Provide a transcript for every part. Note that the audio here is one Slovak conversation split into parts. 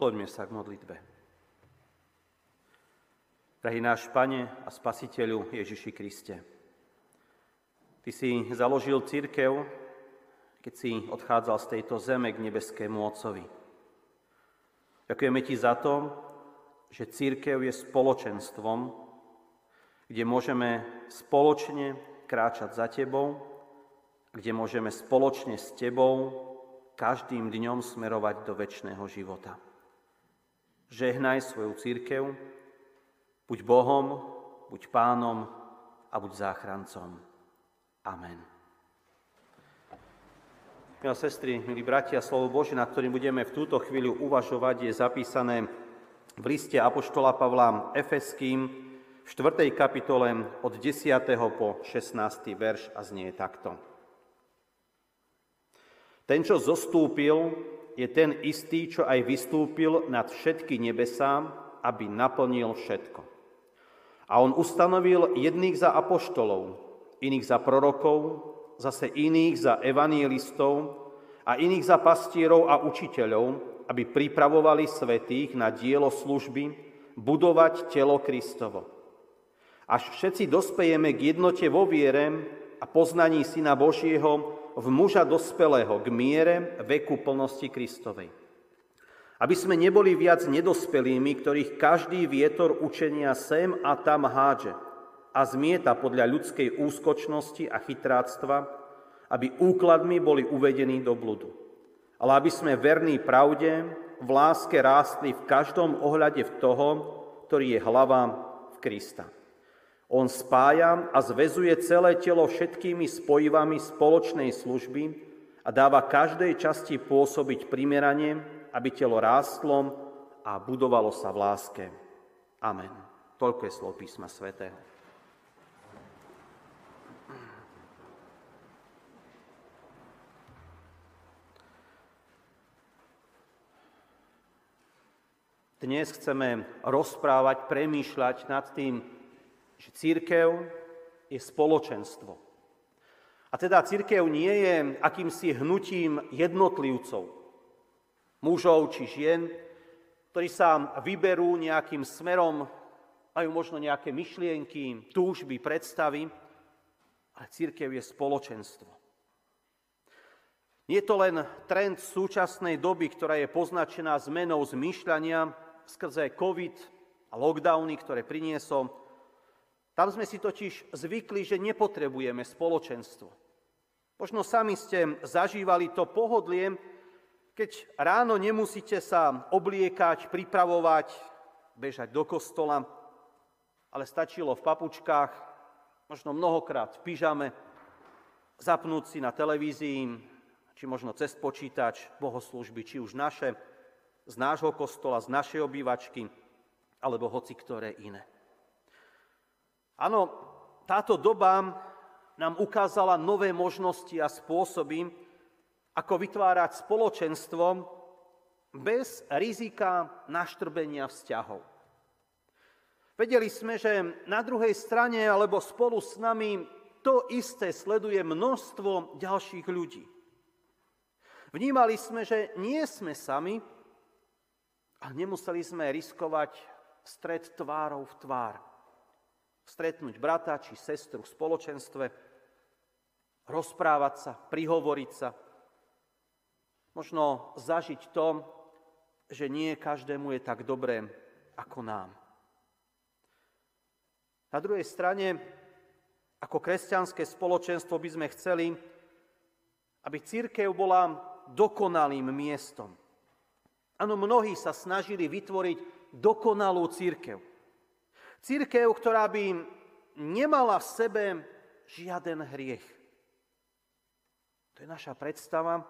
Skloňme sa k modlitbe. Drahý náš Pane a Spasiteľu Ježiši Kriste, Ty si založil církev, keď si odchádzal z tejto zeme k nebeskému Otcovi. Ďakujeme Ti za to, že církev je spoločenstvom, kde môžeme spoločne kráčať za Tebou, kde môžeme spoločne s Tebou každým dňom smerovať do väčšného života. Žehnaj svoju církev, buď Bohom, buď Pánom a buď záchrancom. Amen. Milé sestry, milí bratia, slovo Bože, na ktorým budeme v túto chvíľu uvažovať, je zapísané v liste Apoštola Pavla Efeským v 4. kapitole od 10. po 16. verš a znie takto. Ten, čo zostúpil, je ten istý, čo aj vystúpil nad všetky nebesám, aby naplnil všetko. A on ustanovil jedných za apoštolov, iných za prorokov, zase iných za evanílistov a iných za pastierov a učiteľov, aby pripravovali svetých na dielo služby, budovať telo Kristovo. Až všetci dospejeme k jednote vo viere a poznaní Syna Božieho v muža dospelého k miere veku plnosti Kristovej. Aby sme neboli viac nedospelými, ktorých každý vietor učenia sem a tam hádže, a zmieta podľa ľudskej úskočnosti a chytráctva, aby úkladmi boli uvedení do bludu. Ale aby sme verní pravde, v láske rástli v každom ohľade v toho, ktorý je hlava v Krista. On spája a zväzuje celé telo všetkými spojivami spoločnej služby a dáva každej časti pôsobiť primerane, aby telo rástlo a budovalo sa v láske. Amen. Toľko je slov písma svätého. Dnes chceme rozprávať, premýšľať nad tým, že církev je spoločenstvo. A teda církev nie je akýmsi hnutím jednotlivcov, mužov či žien, ktorí sa vyberú nejakým smerom, majú možno nejaké myšlienky, túžby, predstavy, ale církev je spoločenstvo. Nie je to len trend súčasnej doby, ktorá je poznačená zmenou zmýšľania, skrze COVID a lockdowny, ktoré priniesol. Tam sme si totiž zvykli, že nepotrebujeme spoločenstvo. Možno sami ste zažívali to pohodlie, keď ráno nemusíte sa obliekať, pripravovať, bežať do kostola, ale stačilo v papučkách, možno mnohokrát v pyžame, zapnúť si na televízii, či možno cez počítač bohoslužby, či už naše, z nášho kostola, z našej obývačky, alebo hoci ktoré iné. Áno, táto doba nám ukázala nové možnosti a spôsoby, ako vytvárať spoločenstvo bez rizika naštrbenia vzťahov. Vedeli sme, že na druhej strane alebo spolu s nami to isté sleduje množstvo ďalších ľudí. Vnímali sme, že nie sme sami, a nemuseli sme riskovať stred tvárov v tvár. Stretnúť brata či sestru v spoločenstve, rozprávať sa, prihovoriť sa. Možno zažiť to, že nie každému je tak dobré ako nám. Na druhej strane, ako kresťanské spoločenstvo by sme chceli, aby církev bola dokonalým miestom, Áno, mnohí sa snažili vytvoriť dokonalú církev. Církev, ktorá by nemala v sebe žiaden hriech. To je naša predstava,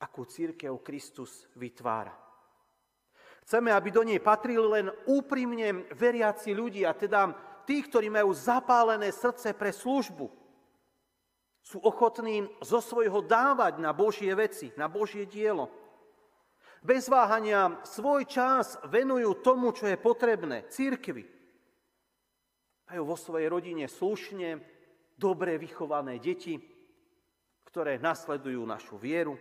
akú církev Kristus vytvára. Chceme, aby do nej patrili len úprimne veriaci ľudia, teda tí, ktorí majú zapálené srdce pre službu. Sú ochotní zo svojho dávať na Božie veci, na Božie dielo bez váhania svoj čas venujú tomu, čo je potrebné, církvi. Majú vo svojej rodine slušne, dobre vychované deti, ktoré nasledujú našu vieru.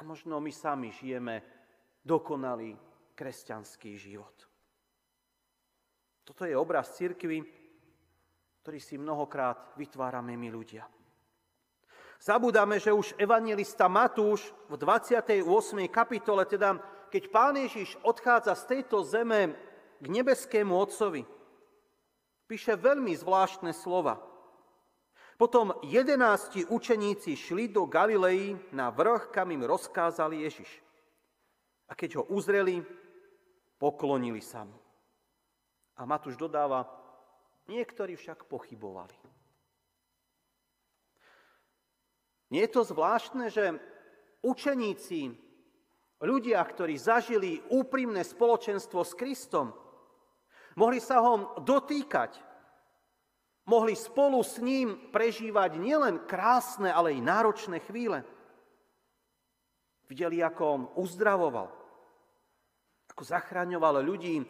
A možno my sami žijeme dokonalý kresťanský život. Toto je obraz cirkvy, ktorý si mnohokrát vytvárame my ľudia. Zabudáme, že už evangelista Matúš v 28. kapitole, teda keď pán Ježiš odchádza z tejto zeme k nebeskému Otcovi, píše veľmi zvláštne slova. Potom jedenácti učeníci šli do Galilei na vrch, kam im rozkázal Ježiš. A keď ho uzreli, poklonili sa mu. A Matúš dodáva, niektorí však pochybovali. Nie je to zvláštne, že učeníci, ľudia, ktorí zažili úprimné spoločenstvo s Kristom, mohli sa ho dotýkať, mohli spolu s ním prežívať nielen krásne, ale i náročné chvíle. Videli, ako on uzdravoval, ako zachraňoval ľudí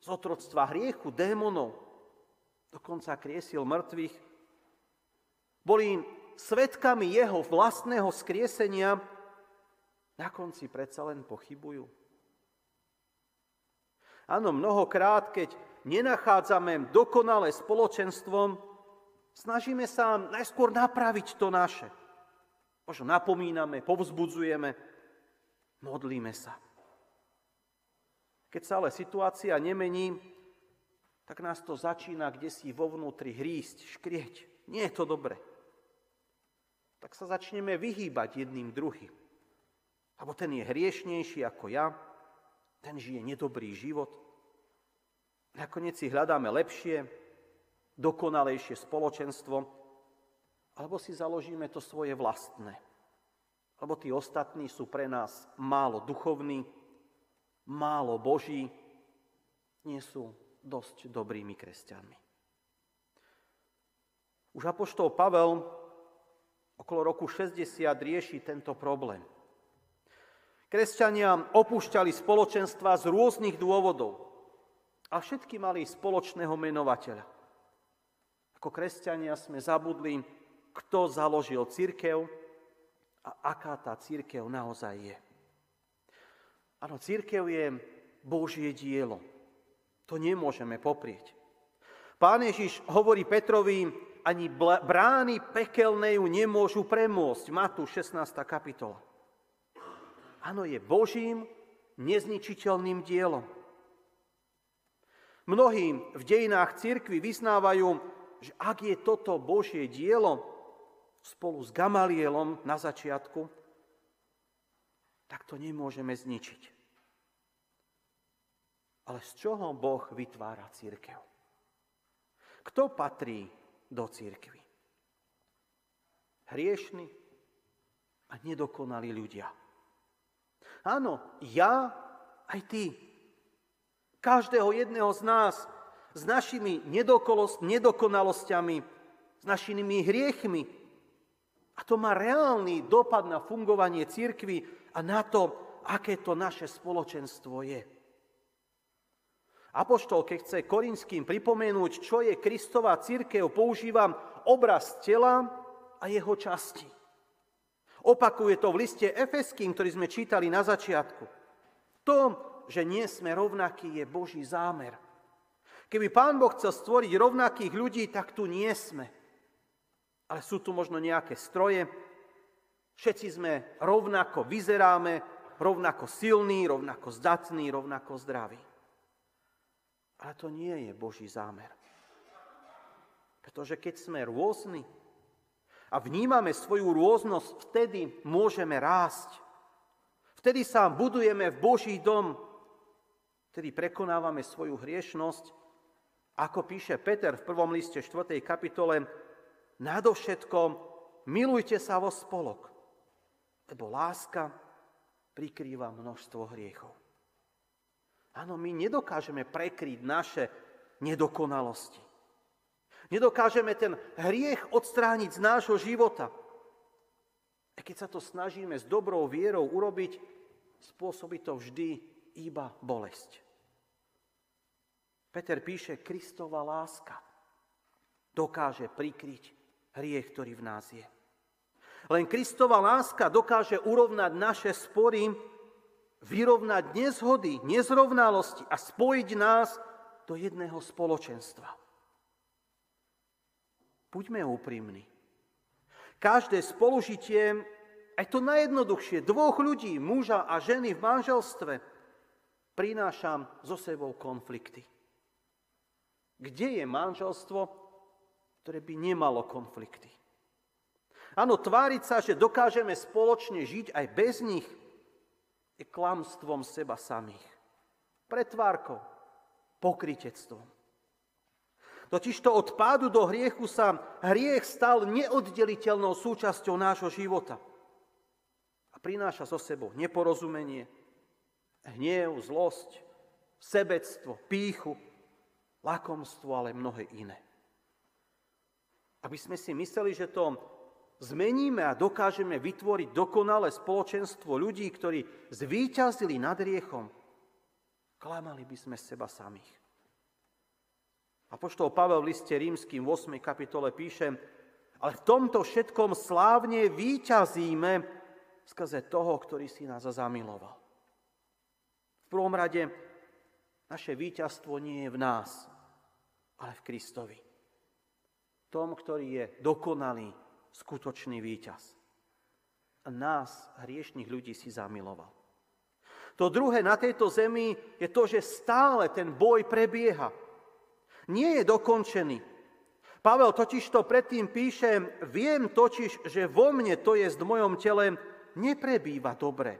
z otroctva hriechu, démonov, dokonca kriesil mŕtvych. Boli svetkami jeho vlastného skriesenia, na konci predsa len pochybujú. Áno, mnohokrát, keď nenachádzame dokonalé spoločenstvo, snažíme sa najskôr napraviť to naše. Možno napomíname, povzbudzujeme, modlíme sa. Keď sa ale situácia nemení, tak nás to začína kde si vo vnútri hrísť, škrieť. Nie je to dobre tak sa začneme vyhýbať jedným druhým. Lebo ten je hriešnejší ako ja, ten žije nedobrý život. Nakoniec si hľadáme lepšie, dokonalejšie spoločenstvo, alebo si založíme to svoje vlastné. Lebo tí ostatní sú pre nás málo duchovní, málo boží, nie sú dosť dobrými kresťanmi. Už apoštol Pavel okolo roku 60 rieši tento problém. Kresťania opúšťali spoločenstva z rôznych dôvodov a všetky mali spoločného menovateľa. Ako kresťania sme zabudli, kto založil církev a aká tá církev naozaj je. Áno, církev je Božie dielo. To nemôžeme poprieť. Pán Ježiš hovorí Petrovi, ani brány pekelnej ju nemôžu premôcť. Matúš 16. kapitola. Áno, je Božím nezničiteľným dielom. Mnohí v dejinách cirkvi vyznávajú, že ak je toto Božie dielo spolu s Gamalielom na začiatku, tak to nemôžeme zničiť. Ale z čoho Boh vytvára církev? Kto patrí do církvy. Hriešni a nedokonalí ľudia. Áno, ja aj ty. Každého jedného z nás s našimi nedokonalosťami, s našimi hriechmi. A to má reálny dopad na fungovanie církvy a na to, aké to naše spoločenstvo je. Apoštol, keď chce Korinským pripomenúť, čo je Kristová církev, používam obraz tela a jeho časti. Opakuje to v liste Efeským, ktorý sme čítali na začiatku. To, že nie sme rovnakí, je Boží zámer. Keby Pán Boh chcel stvoriť rovnakých ľudí, tak tu nie sme. Ale sú tu možno nejaké stroje, všetci sme rovnako vyzeráme, rovnako silní, rovnako zdatní, rovnako zdraví. Ale to nie je Boží zámer. Pretože keď sme rôzni a vnímame svoju rôznosť, vtedy môžeme rásť. Vtedy sa budujeme v Boží dom. Vtedy prekonávame svoju hriešnosť. Ako píše Peter v prvom liste 4. kapitole, nadovšetkom milujte sa vo spolok, lebo láska prikrýva množstvo hriechov. Áno, my nedokážeme prekryť naše nedokonalosti. Nedokážeme ten hriech odstrániť z nášho života. A keď sa to snažíme s dobrou vierou urobiť, spôsobí to vždy iba bolesť. Peter píše, Kristova láska dokáže prikryť hriech, ktorý v nás je. Len Kristova láska dokáže urovnať naše spory vyrovnať nezhody, nezrovnalosti a spojiť nás do jedného spoločenstva. Buďme úprimní. Každé spolužitie, aj to najjednoduchšie, dvoch ľudí, muža a ženy v manželstve, prináša so sebou konflikty. Kde je manželstvo, ktoré by nemalo konflikty? Áno, tváriť sa, že dokážeme spoločne žiť aj bez nich, je klamstvom seba samých. Pretvárkou, pokritectvom. Totižto od pádu do hriechu sa hriech stal neoddeliteľnou súčasťou nášho života. A prináša so sebou neporozumenie, hniev, zlosť, sebectvo, píchu, lakomstvo, ale mnohé iné. Aby sme si mysleli, že to zmeníme a dokážeme vytvoriť dokonalé spoločenstvo ľudí, ktorí zvíťazili nad riechom, klamali by sme seba samých. A poštol Pavel v liste rímským v 8. kapitole píše, ale v tomto všetkom slávne výťazíme skrze toho, ktorý si nás zamiloval. V prvom rade naše víťazstvo nie je v nás, ale v Kristovi. Tom, ktorý je dokonalý, skutočný víťaz. A nás, hriešných ľudí, si zamiloval. To druhé na tejto zemi je to, že stále ten boj prebieha. Nie je dokončený. Pavel totiž to predtým píše, viem totiž, že vo mne, to je v mojom tele, neprebýva dobre.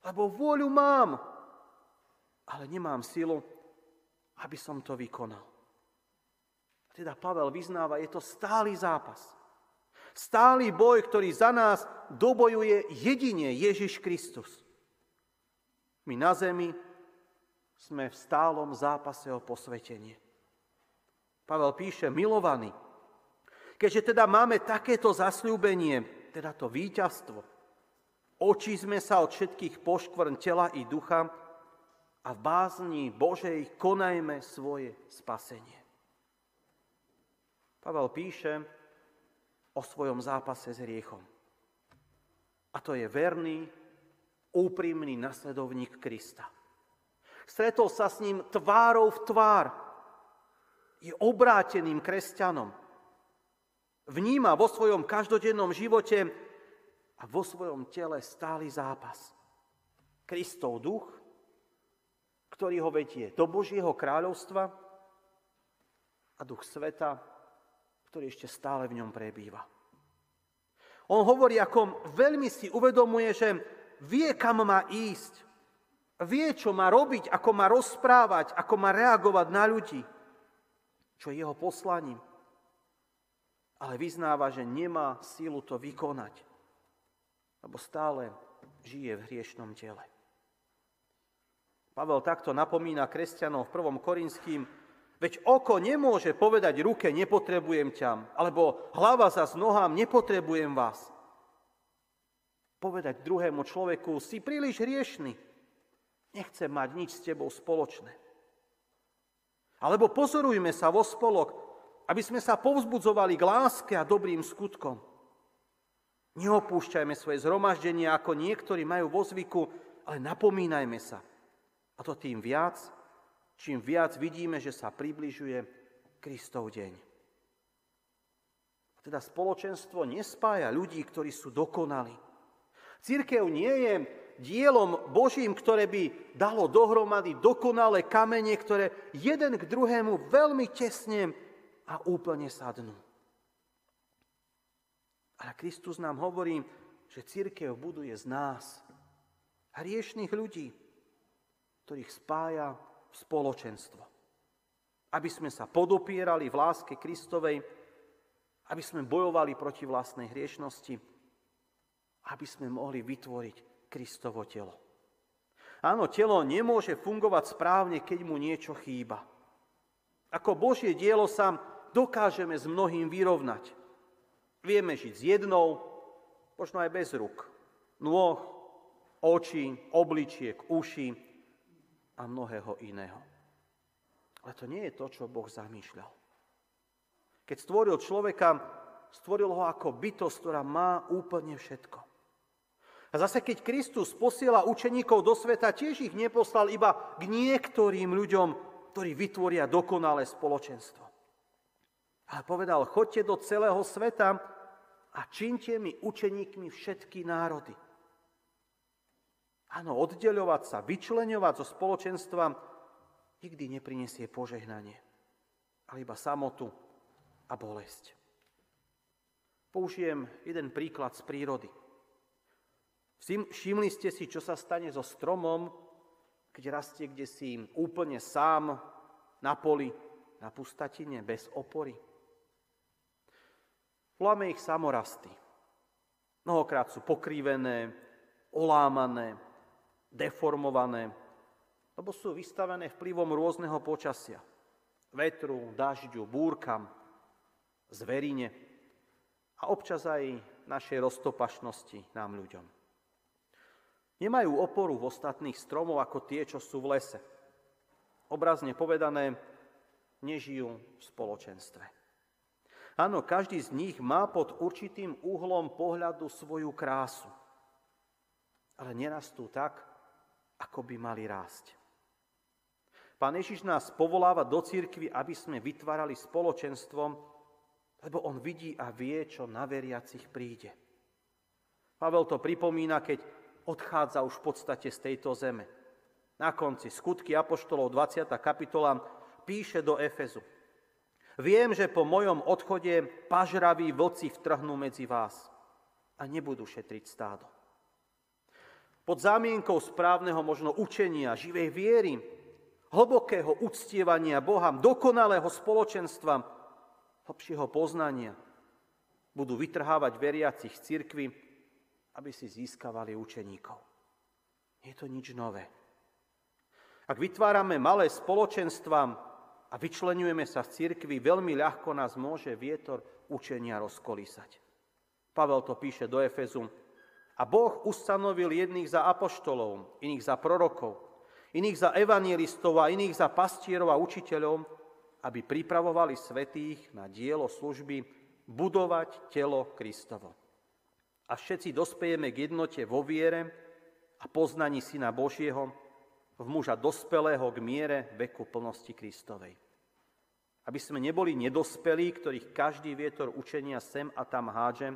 Lebo vôľu mám, ale nemám silu, aby som to vykonal. Teda Pavel vyznáva, je to stály zápas. Stály boj, ktorý za nás dobojuje jedine Ježiš Kristus. My na zemi sme v stálom zápase o posvetenie. Pavel píše, milovaný, keďže teda máme takéto zasľúbenie, teda to víťazstvo, očísme sa od všetkých poškvrn tela i ducha a v bázni Božej konajme svoje spasenie. Pavel píše, o svojom zápase s hriechom. A to je verný, úprimný nasledovník Krista. Stretol sa s ním tvárou v tvár. Je obráteným kresťanom. Vníma vo svojom každodennom živote a vo svojom tele stály zápas. Kristov duch, ktorý ho vedie do Božieho kráľovstva a duch sveta, ktorý ešte stále v ňom prebýva. On hovorí, ako veľmi si uvedomuje, že vie, kam má ísť. Vie, čo má robiť, ako má rozprávať, ako má reagovať na ľudí. Čo je jeho poslaním. Ale vyznáva, že nemá sílu to vykonať. Lebo stále žije v hriešnom tele. Pavel takto napomína kresťanov v 1. Korinským Veď oko nemôže povedať ruke, nepotrebujem ťa, alebo hlava za s nohám, nepotrebujem vás. Povedať druhému človeku, si príliš hriešný, nechcem mať nič s tebou spoločné. Alebo pozorujme sa vo spolok, aby sme sa povzbudzovali k láske a dobrým skutkom. Neopúšťajme svoje zhromaždenie, ako niektorí majú vo zvyku, ale napomínajme sa. A to tým viac, čím viac vidíme, že sa približuje Kristov deň. Teda spoločenstvo nespája ľudí, ktorí sú dokonali. Církev nie je dielom Božím, ktoré by dalo dohromady dokonalé kamene, ktoré jeden k druhému veľmi tesne a úplne sadnú. Ale Kristus nám hovorí, že církev buduje z nás, hriešných ľudí, ktorých spája spoločenstvo. Aby sme sa podopierali v láske Kristovej, aby sme bojovali proti vlastnej hriešnosti, aby sme mohli vytvoriť Kristovo telo. Áno, telo nemôže fungovať správne, keď mu niečo chýba. Ako Božie dielo sa dokážeme s mnohým vyrovnať. Vieme žiť s jednou, možno aj bez ruk, nôh, očí, obličiek, uší, a mnohého iného. Ale to nie je to, čo Boh zamýšľal. Keď stvoril človeka, stvoril ho ako bytosť, ktorá má úplne všetko. A zase, keď Kristus posiela učeníkov do sveta, tiež ich neposlal iba k niektorým ľuďom, ktorí vytvoria dokonalé spoločenstvo. Ale povedal, chodte do celého sveta a činte mi učeníkmi všetky národy. Áno, oddeľovať sa, vyčleňovať zo spoločenstva nikdy neprinesie požehnanie, ale iba samotu a bolesť. Použijem jeden príklad z prírody. Všimli ste si, čo sa stane so stromom, keď rastie kde si úplne sám na poli, na pustatine, bez opory. Voláme ich samorasty. Mnohokrát sú pokrivené, olámané, deformované, lebo sú vystavené vplyvom rôzneho počasia. Vetru, dažďu, búrkam, zverine a občas aj našej roztopašnosti nám ľuďom. Nemajú oporu v ostatných stromov ako tie, čo sú v lese. Obrazne povedané, nežijú v spoločenstve. Áno, každý z nich má pod určitým uhlom pohľadu svoju krásu, ale nerastú tak, ako by mali rásť. Pán Ježiš nás povoláva do církvy, aby sme vytvárali spoločenstvom, lebo on vidí a vie, čo na veriacich príde. Pavel to pripomína, keď odchádza už v podstate z tejto zeme. Na konci skutky Apoštolov 20. kapitola píše do Efezu. Viem, že po mojom odchode pažraví vlci vtrhnú medzi vás a nebudú šetriť stádo. Pod zámienkou správneho možno učenia, živej viery, hlbokého uctievania Boha, dokonalého spoločenstva, hlbšieho poznania budú vytrhávať veriacich cirkvi aby si získavali učeníkov. Nie je to nič nové. Ak vytvárame malé spoločenstva a vyčlenujeme sa v cirkvi, veľmi ľahko nás môže vietor učenia rozkolísať. Pavel to píše do Efezu. A Boh ustanovil jedných za apoštolov, iných za prorokov, iných za evangelistov a iných za pastierov a učiteľov, aby pripravovali svetých na dielo služby budovať telo Kristovo a všetci dospejeme k jednote vo viere a poznaní Syna Božieho, v muža dospelého k miere veku plnosti Kristovej. Aby sme neboli nedospelí, ktorých každý vietor učenia sem a tam hádže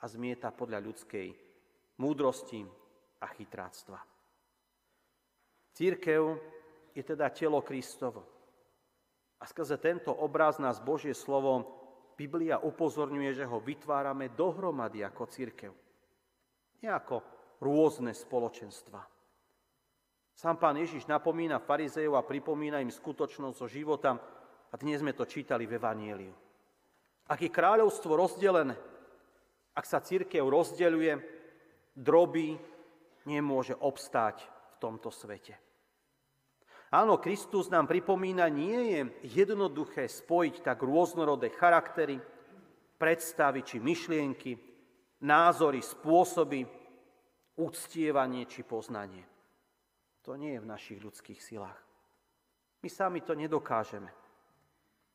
a zmieta podľa ľudskej múdrosti a chytráctva. Církev je teda telo Kristovo. A skrze tento obraz nás Božie slovo Biblia upozorňuje, že ho vytvárame dohromady ako církev. Nie ako rôzne spoločenstva. Sám pán Ježiš napomína farizejov a pripomína im skutočnosť zo života a dnes sme to čítali v Evanieliu. Ak je kráľovstvo rozdelené, ak sa církev rozdeľuje, droby, nemôže obstáť v tomto svete. Áno, Kristus nám pripomína, nie je jednoduché spojiť tak rôznorodé charaktery, predstavy či myšlienky, názory, spôsoby, uctievanie či poznanie. To nie je v našich ľudských silách. My sami to nedokážeme.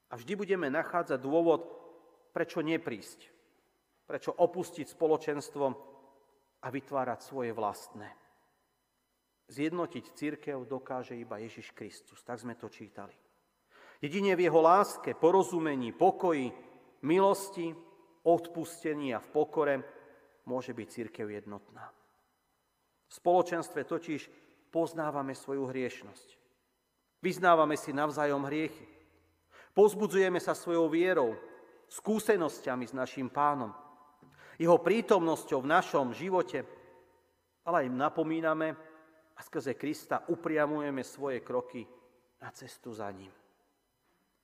A vždy budeme nachádzať dôvod, prečo neprísť, prečo opustiť spoločenstvo a vytvárať svoje vlastné. Zjednotiť církev dokáže iba Ježiš Kristus. Tak sme to čítali. Jedine v jeho láske, porozumení, pokoji, milosti, odpustení a v pokore môže byť církev jednotná. V spoločenstve totiž poznávame svoju hriešnosť. Vyznávame si navzájom hriechy. Pozbudzujeme sa svojou vierou, skúsenosťami s našim pánom, jeho prítomnosťou v našom živote, ale im napomíname, a skrze Krista upriamujeme svoje kroky na cestu za ním.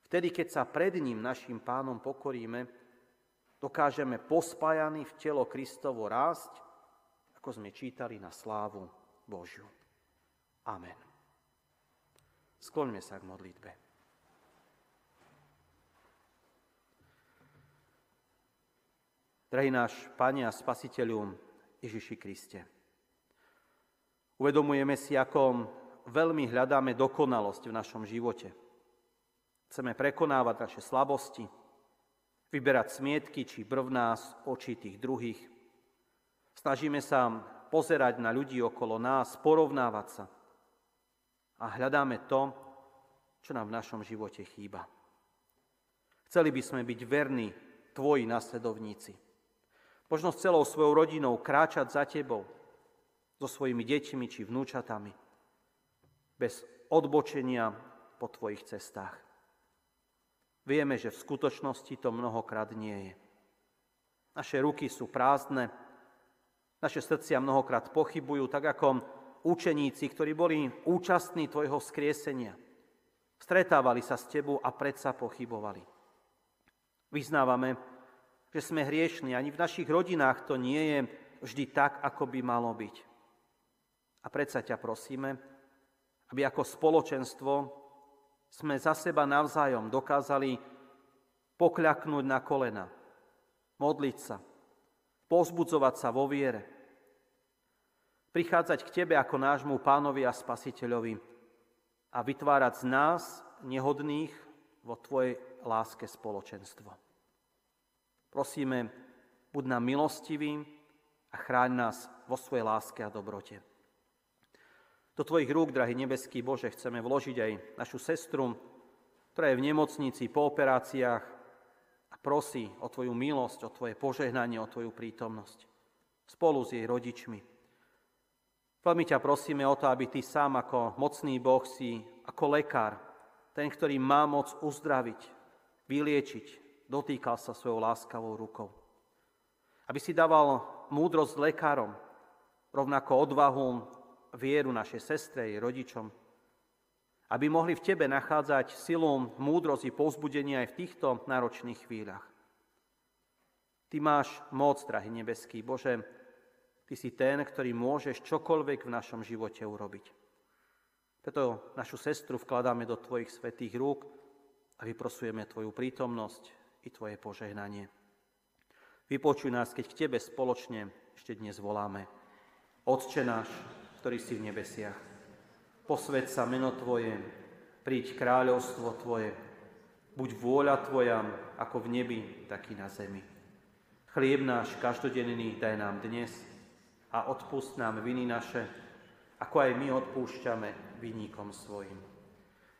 Vtedy, keď sa pred ním, našim pánom, pokoríme, dokážeme pospájani v telo Kristovo rásť, ako sme čítali na slávu Božiu. Amen. Skloňme sa k modlitbe. Drahý náš Pane a Spasiteľu Ježiši Kriste, Uvedomujeme si, ako veľmi hľadáme dokonalosť v našom živote. Chceme prekonávať naše slabosti, vyberať smietky či brvná z očí tých druhých. Snažíme sa pozerať na ľudí okolo nás, porovnávať sa. A hľadáme to, čo nám v našom živote chýba. Chceli by sme byť verní tvoji nasledovníci. Možno s celou svojou rodinou kráčať za tebou, so svojimi deťmi či vnúčatami, bez odbočenia po tvojich cestách. Vieme, že v skutočnosti to mnohokrát nie je. Naše ruky sú prázdne, naše srdcia mnohokrát pochybujú, tak ako učeníci, ktorí boli účastní tvojho skriesenia. Stretávali sa s tebou a predsa pochybovali. Vyznávame, že sme hriešni. Ani v našich rodinách to nie je vždy tak, ako by malo byť. A predsa ťa prosíme, aby ako spoločenstvo sme za seba navzájom dokázali pokľaknúť na kolena, modliť sa, pozbudzovať sa vo viere, prichádzať k Tebe ako nášmu pánovi a spasiteľovi a vytvárať z nás, nehodných, vo Tvojej láske spoločenstvo. Prosíme, buď nám milostivý a chráň nás vo svojej láske a dobrote. Do Tvojich rúk, drahý nebeský Bože, chceme vložiť aj našu sestru, ktorá je v nemocnici po operáciách a prosí o Tvoju milosť, o Tvoje požehnanie, o Tvoju prítomnosť spolu s jej rodičmi. Veľmi ťa prosíme o to, aby Ty sám ako mocný Boh si, ako lekár, ten, ktorý má moc uzdraviť, vyliečiť, dotýkal sa svojou láskavou rukou. Aby si dával múdrosť lekárom, rovnako odvahu vieru našej sestre, jej rodičom, aby mohli v Tebe nachádzať silu, múdrosť i povzbudenie aj v týchto náročných chvíľach. Ty máš moc, drahý nebeský Bože, Ty si ten, ktorý môžeš čokoľvek v našom živote urobiť. Preto našu sestru vkladáme do Tvojich svetých rúk a vyprosujeme Tvoju prítomnosť i Tvoje požehnanie. Vypočuj nás, keď k Tebe spoločne ešte dnes voláme. Otče náš, ktorý si v nebesiach. Posved sa meno Tvoje, príď kráľovstvo Tvoje, buď vôľa Tvoja, ako v nebi, tak i na zemi. Chlieb náš každodenný daj nám dnes a odpust nám viny naše, ako aj my odpúšťame vinníkom svojim.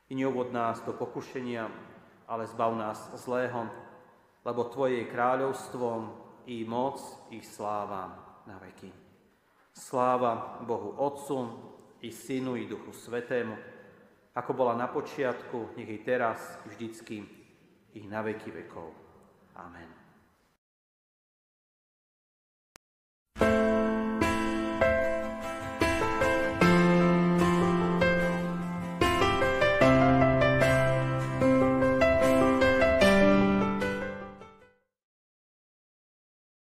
I neuvod nás do pokušenia, ale zbav nás zlého, lebo Tvoje je kráľovstvom i moc, i sláva na veky. Sláva Bohu Otcu i Synu i Duchu Svetému, ako bola na počiatku, nech i teraz, vždycky, i na veky vekov. Amen.